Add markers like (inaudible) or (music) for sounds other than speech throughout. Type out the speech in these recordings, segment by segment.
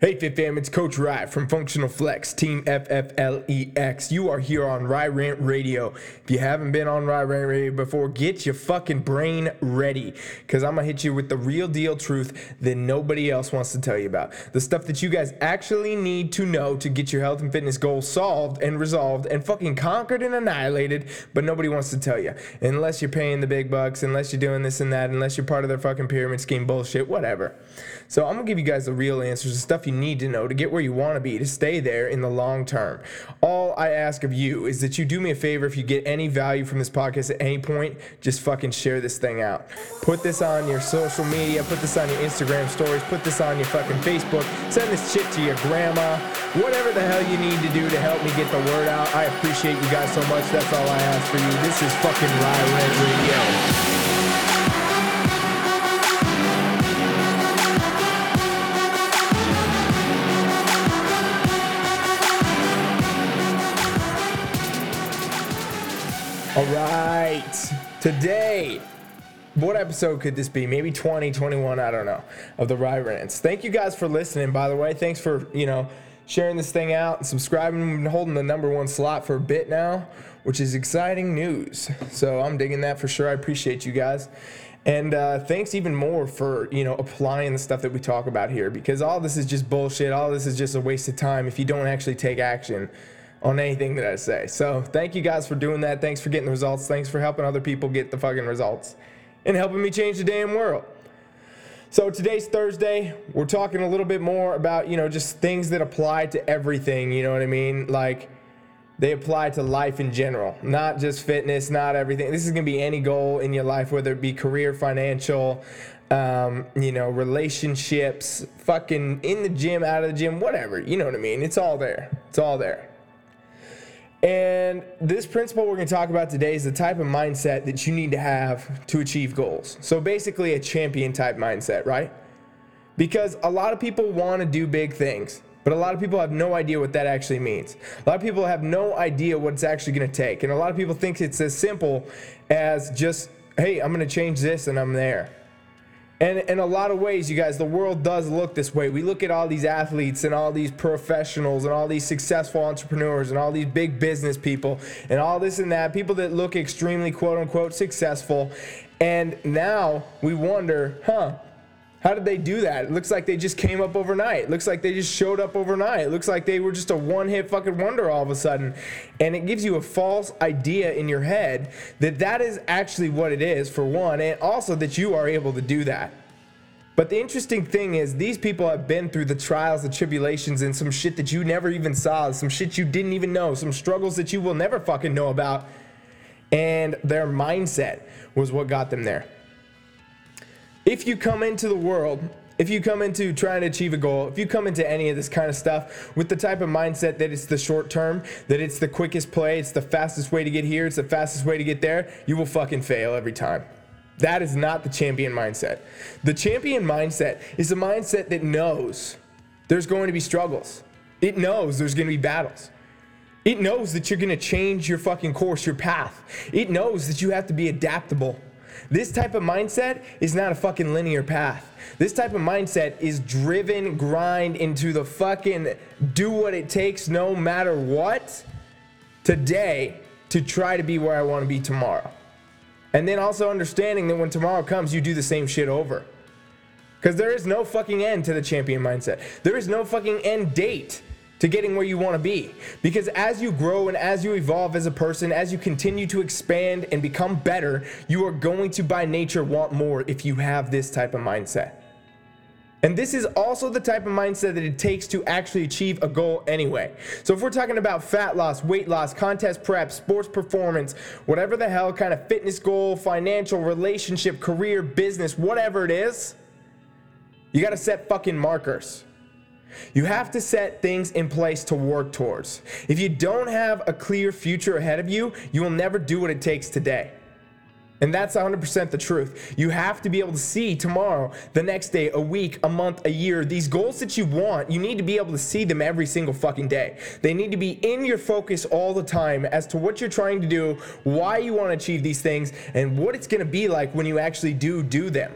Hey Fit Fam, it's Coach Rye from Functional Flex, Team FFLEX. You are here on Rye Rant Radio. If you haven't been on Rye Rant Radio before, get your fucking brain ready because I'm gonna hit you with the real deal truth that nobody else wants to tell you about. The stuff that you guys actually need to know to get your health and fitness goals solved and resolved and fucking conquered and annihilated, but nobody wants to tell you. Unless you're paying the big bucks, unless you're doing this and that, unless you're part of their fucking pyramid scheme bullshit, whatever. So I'm gonna give you guys the real answers, the stuff you need to know to get where you want to be, to stay there in the long term. All I ask of you is that you do me a favor if you get any value from this podcast at any point, just fucking share this thing out. Put this on your social media, put this on your Instagram stories, put this on your fucking Facebook, send this shit to your grandma, whatever the hell you need to do to help me get the word out. I appreciate you guys so much. That's all I ask for you. This is fucking Rye Rant Radio. All right. Today, what episode could this be? Maybe 20, 21, I don't know, of the Rye Rants. Thank you guys for listening, by the way. Thanks for, you know, sharing this thing out and subscribing and holding the number one slot for a bit now, which is exciting news. So I'm digging that for sure. I appreciate you guys. And uh, thanks even more for, you know, applying the stuff that we talk about here because all this is just bullshit. All this is just a waste of time if you don't actually take action on anything that I say. So thank you guys for doing that. Thanks for getting the results. Thanks for helping other people get the fucking results and helping me change the damn world. So today's Thursday. We're talking a little bit more about, you know, just things that apply to everything, you know what I mean? Like they apply to life in general, not just fitness, not everything. This is going to be any goal in your life, whether it be career, financial, um, you know, relationships, fucking in the gym, out of the gym, whatever. You know what I mean? It's all there. It's all there. And this principle we're going to talk about today is the type of mindset that you need to have to achieve goals. So basically, a champion type mindset, right? Because a lot of people want to do big things, but a lot of people have no idea what that actually means. A lot of people have no idea what it's actually going to take. And a lot of people think it's as simple as just, hey, I'm going to change this and I'm there. And in a lot of ways, you guys, the world does look this way. We look at all these athletes and all these professionals and all these successful entrepreneurs and all these big business people and all this and that, people that look extremely quote unquote successful. And now we wonder, huh, how did they do that? It looks like they just came up overnight. It looks like they just showed up overnight. It looks like they were just a one hit fucking wonder all of a sudden. And it gives you a false idea in your head that that is actually what it is, for one, and also that you are able to do that. But the interesting thing is, these people have been through the trials, the tribulations, and some shit that you never even saw, some shit you didn't even know, some struggles that you will never fucking know about. And their mindset was what got them there if you come into the world, if you come into trying to achieve a goal, if you come into any of this kind of stuff with the type of mindset that it's the short term, that it's the quickest play, it's the fastest way to get here, it's the fastest way to get there, you will fucking fail every time. That is not the champion mindset. The champion mindset is a mindset that knows there's going to be struggles. It knows there's going to be battles. It knows that you're going to change your fucking course, your path. It knows that you have to be adaptable. This type of mindset is not a fucking linear path. This type of mindset is driven grind into the fucking do what it takes no matter what today to try to be where I want to be tomorrow. And then also understanding that when tomorrow comes, you do the same shit over. Because there is no fucking end to the champion mindset. There is no fucking end date to getting where you want to be. Because as you grow and as you evolve as a person, as you continue to expand and become better, you are going to by nature want more if you have this type of mindset. And this is also the type of mindset that it takes to actually achieve a goal anyway. So if we're talking about fat loss, weight loss, contest prep, sports performance, whatever the hell kind of fitness goal, financial, relationship, career, business, whatever it is, you got to set fucking markers. You have to set things in place to work towards. If you don't have a clear future ahead of you, you will never do what it takes today. And that's 100% the truth. You have to be able to see tomorrow, the next day, a week, a month, a year. These goals that you want, you need to be able to see them every single fucking day. They need to be in your focus all the time as to what you're trying to do, why you want to achieve these things, and what it's going to be like when you actually do do them.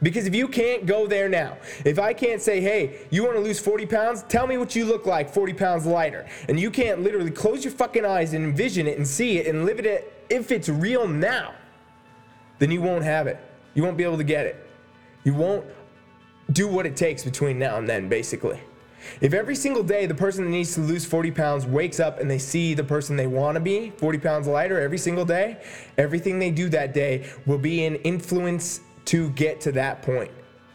Because if you can't go there now, if I can't say, hey, you want to lose 40 pounds, tell me what you look like 40 pounds lighter. And you can't literally close your fucking eyes and envision it and see it and live it if it's real now, then you won't have it. You won't be able to get it. You won't do what it takes between now and then, basically. If every single day the person that needs to lose 40 pounds wakes up and they see the person they want to be 40 pounds lighter every single day, everything they do that day will be an influence to get to that point.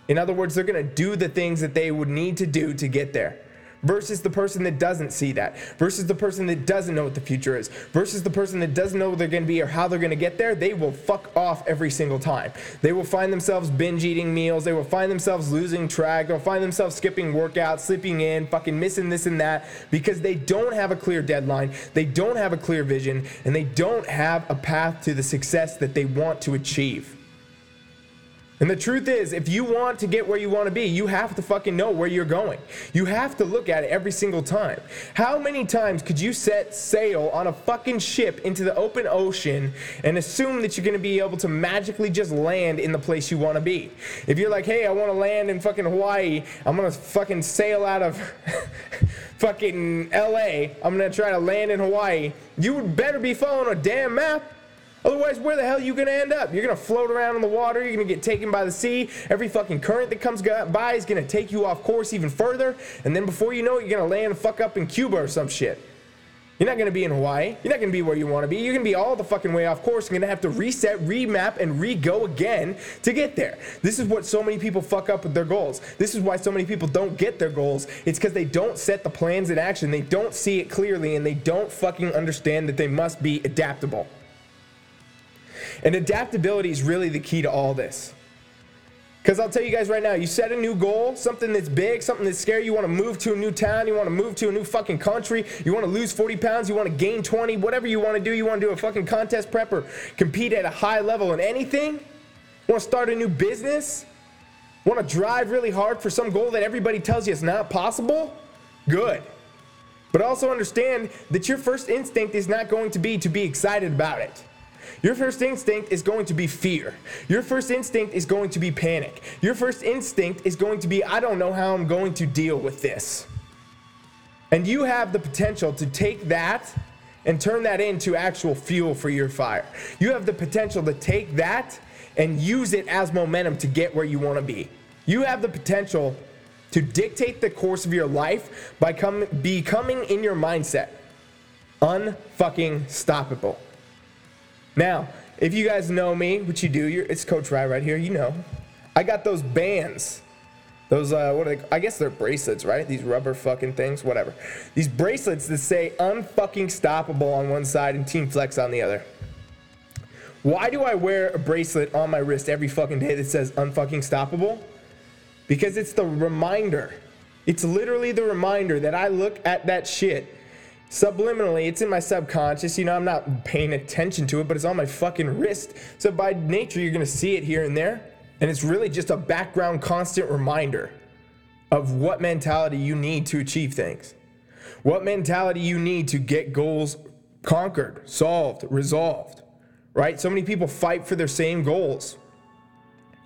In other words, they're going to do the things that they would need to do to get there versus the person that doesn't see that, versus the person that doesn't know what the future is, versus the person that doesn't know what they're to be or how they're to get there, they will fuck off every single time. They will find themselves binge eating meals. They will find themselves losing track. They'll find themselves skipping workouts, sleeping in, fucking missing this and that because they don't have a clear deadline, they don't have a clear vision, and they don't have a path to the success that they want to achieve. And the truth is, if you want to get where you want to be, you have to fucking know where you're going. You have to look at it every single time. How many times could you set sail on a fucking ship into the open ocean and assume that you're going to be able to magically just land in the place you want to be? If you're like, hey, I want to land in fucking Hawaii, I'm going to fucking sail out of (laughs) fucking LA, I'm going to try to land in Hawaii, you would better be following a damn map. Otherwise, where the hell are you to end up? You're to float around in the water. You're to get taken by the sea. Every fucking current that comes by is to take you off course even further. And then before you know it, you're to land fuck up in Cuba or some shit. You're not to be in Hawaii. You're not to be where you want to be. You're to be all the fucking way off course. You're to have to reset, remap, and re-go again to get there. This is what so many people fuck up with their goals. This is why so many people don't get their goals. It's because they don't set the plans in action. They don't see it clearly, and they don't fucking understand that they must be adaptable. And adaptability is really the key to all this. Because I'll tell you guys right now, you set a new goal, something that's big, something that's scary. You want to move to a new town, you want to move to a new fucking country, you want to lose 40 pounds, you want to gain 20, whatever you want to do. You want to do a fucking contest prep or compete at a high level in anything. Want to start a new business? Want to drive really hard for some goal that everybody tells you is not possible? Good. But also understand that your first instinct is not going to be to be excited about it. Your first instinct is going to be fear. Your first instinct is going to be panic. Your first instinct is going to be, I don't know how I'm going to deal with this. And you have the potential to take that and turn that into actual fuel for your fire. You have the potential to take that and use it as momentum to get where you want to be. You have the potential to dictate the course of your life by come, becoming in your mindset unfucking stoppable. Now, if you guys know me, which you do, it's Coach Rye right here. You know, I got those bands. Those uh, what are they? I guess they're bracelets, right? These rubber fucking things, whatever. These bracelets that say "unfucking stoppable" on one side and Team Flex on the other. Why do I wear a bracelet on my wrist every fucking day that says "unfucking stoppable"? Because it's the reminder. It's literally the reminder that I look at that shit subliminally, it's in my subconscious. You know, I'm not paying attention to it, but it's on my fucking wrist. So by nature, you're gonna see it here and there. And it's really just a background, constant reminder of what mentality you need to achieve things, what mentality you need to get goals conquered, solved, resolved, right? So many people fight for their same goals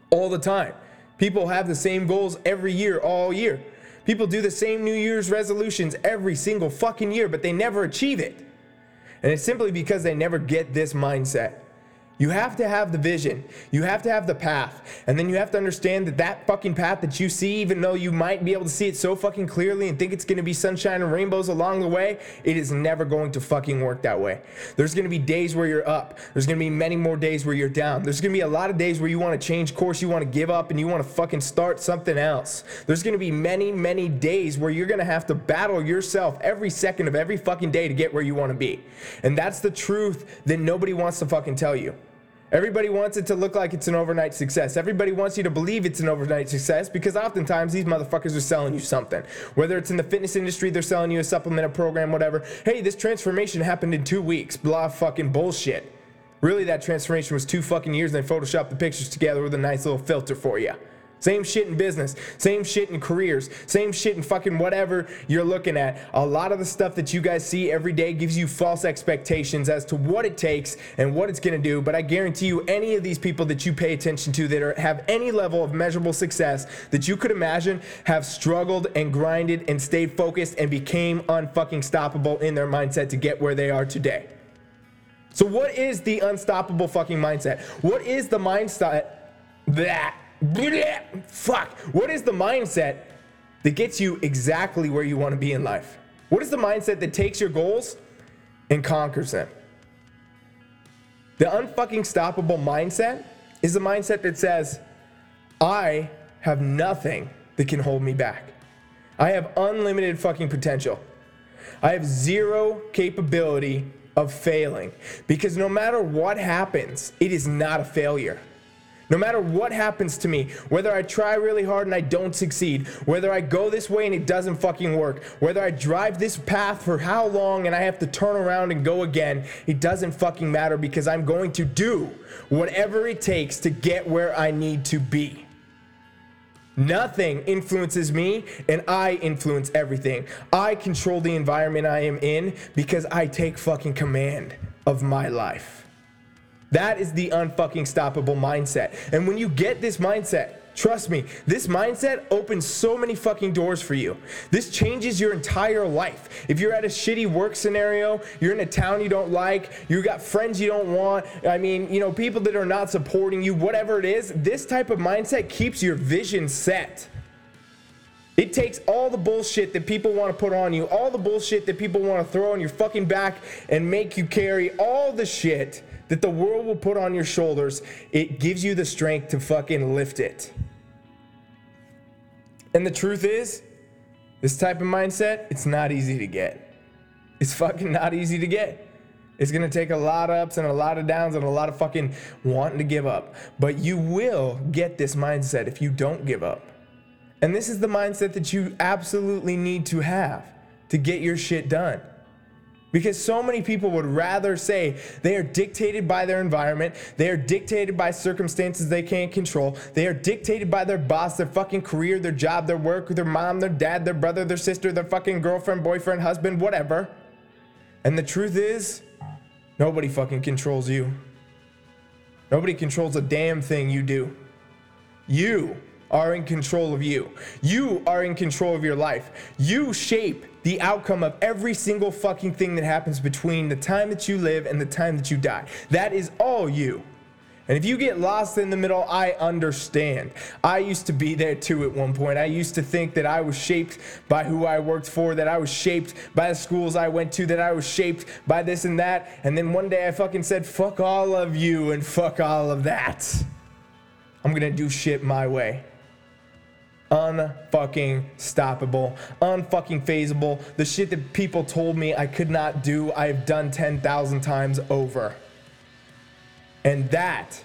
all the time. People have the same goals every year, all year. People do the same New Year's resolutions every single fucking year, but they never achieve it. And it's simply because they never get this mindset. You have to have the vision. You have to have the path. And then you have to understand that that fucking path that you see, even though you might be able to see it so fucking clearly and think it's gonna be sunshine and rainbows along the way, it is never going to fucking work that way. There's gonna be days where you're up. There's gonna be many more days where you're down. There's gonna be a lot of days where you wanna change course, you wanna give up, and you wanna fucking start something else. There's gonna be many, many days where you're gonna have to battle yourself every second of every fucking day to get where you wanna be. And that's the truth that nobody wants to fucking tell you. Everybody wants it to look like it's an overnight success. Everybody wants you to believe it's an overnight success because oftentimes these motherfuckers are selling you something. Whether it's in the fitness industry, they're selling you a supplement, a program, whatever. Hey, this transformation happened in two weeks. Blah fucking bullshit. Really, that transformation was two fucking years and they photoshopped the pictures together with a nice little filter for you. Same shit in business, same shit in careers, same shit in fucking whatever you're looking at. A lot of the stuff that you guys see every day gives you false expectations as to what it takes and what it's gonna do. But I guarantee you, any of these people that you pay attention to that are, have any level of measurable success that you could imagine have struggled and grinded and stayed focused and became unfucking stoppable in their mindset to get where they are today. So, what is the unstoppable fucking mindset? What is the mindset that? Fuck. What is the mindset that gets you exactly where you want to be in life? What is the mindset that takes your goals and conquers them? The unfucking stoppable mindset is the mindset that says, I have nothing that can hold me back. I have unlimited fucking potential. I have zero capability of failing because no matter what happens, it is not a failure. No matter what happens to me, whether I try really hard and I don't succeed, whether I go this way and it doesn't fucking work, whether I drive this path for how long and I have to turn around and go again, it doesn't fucking matter because I'm going to do whatever it takes to get where I need to be. Nothing influences me, and I influence everything. I control the environment I am in because I take fucking command of my life. That is the unfucking stoppable mindset. And when you get this mindset, trust me, this mindset opens so many fucking doors for you. This changes your entire life. If you're at a shitty work scenario, you're in a town you don't like, you got friends you don't want, I mean, you know, people that are not supporting you, whatever it is, this type of mindset keeps your vision set. It takes all the bullshit that people want to put on you, all the bullshit that people want to throw on your fucking back and make you carry all the shit that the world will put on your shoulders, it gives you the strength to fucking lift it. And the truth is, this type of mindset, it's not easy to get. It's fucking not easy to get. It's gonna take a lot of ups and a lot of downs and a lot of fucking wanting to give up. But you will get this mindset if you don't give up. And this is the mindset that you absolutely need to have to get your shit done. Because so many people would rather say they are dictated by their environment, they are dictated by circumstances they can't control, they are dictated by their boss, their fucking career, their job, their work, their mom, their dad, their brother, their sister, their fucking girlfriend, boyfriend, husband, whatever. And the truth is, nobody fucking controls you. Nobody controls a damn thing you do. You are in control of you. You are in control of your life. You shape the outcome of every single fucking thing that happens between the time that you live and the time that you die. That is all you. And if you get lost in the middle, I understand. I used to be there too at one point. I used to think that I was shaped by who I worked for, that I was shaped by the schools I went to, that I was shaped by this and that. And then one day I fucking said, fuck all of you and fuck all of that. I'm gonna do shit my way unfucking stoppable, unfucking phasable. The shit that people told me I could not do, I've done 10,000 times over. And that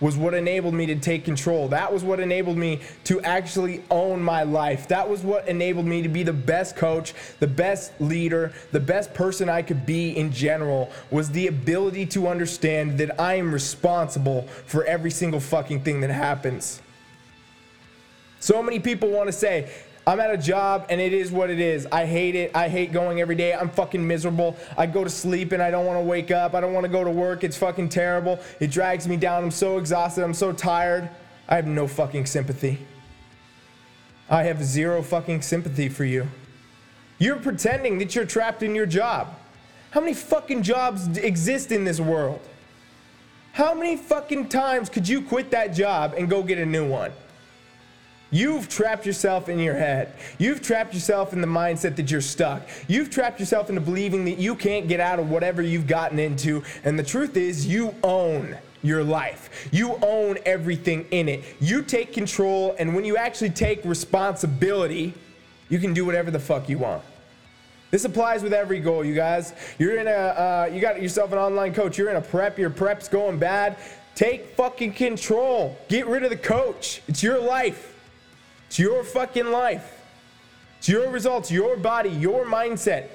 was what enabled me to take control. That was what enabled me to actually own my life. That was what enabled me to be the best coach, the best leader, the best person I could be in general was the ability to understand that I am responsible for every single fucking thing that happens. So many people want to say, I'm at a job and it is what it is. I hate it. I hate going every day. I'm fucking miserable. I go to sleep and I don't want to wake up. I don't want to go to work. It's fucking terrible. It drags me down. I'm so exhausted. I'm so tired. I have no fucking sympathy. I have zero fucking sympathy for you. You're pretending that you're trapped in your job. How many fucking jobs exist in this world? How many fucking times could you quit that job and go get a new one? You've trapped yourself in your head. You've trapped yourself in the mindset that you're stuck. You've trapped yourself into believing that you can't get out of whatever you've gotten into. And the truth is, you own your life. You own everything in it. You take control, and when you actually take responsibility, you can do whatever the fuck you want. This applies with every goal, you guys. You're in a, uh, you got yourself an online coach. You're in a prep. Your prep's going bad. Take fucking control. Get rid of the coach. It's your life. It's your fucking life. It's your results, your body, your mindset.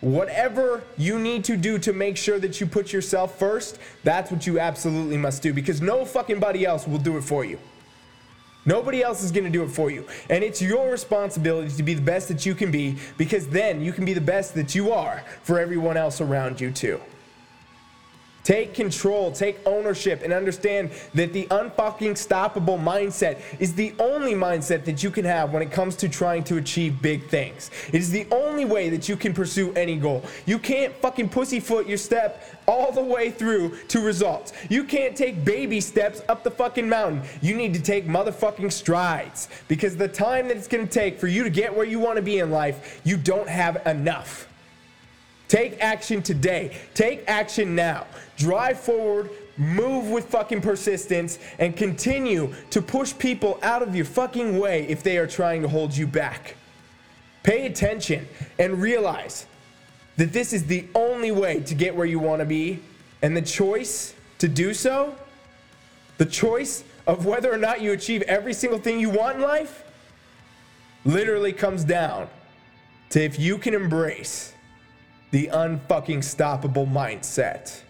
Whatever you need to do to make sure that you put yourself first, that's what you absolutely must do because no fucking body else will do it for you. Nobody else is going to do it for you. And it's your responsibility to be the best that you can be because then you can be the best that you are for everyone else around you, too. Take control, take ownership, and understand that the unfucking stoppable mindset is the only mindset that you can have when it comes to trying to achieve big things. It is the only way that you can pursue any goal. You can't fucking pussyfoot your step all the way through to results. You can't take baby steps up the fucking mountain. You need to take motherfucking strides because the time that it's gonna take for you to get where you wanna be in life, you don't have enough. Take action today. Take action now. Drive forward, move with fucking persistence, and continue to push people out of your fucking way if they are trying to hold you back. Pay attention and realize that this is the only way to get where you want to be, and the choice to do so, the choice of whether or not you achieve every single thing you want in life, literally comes down to if you can embrace the unfucking stoppable mindset.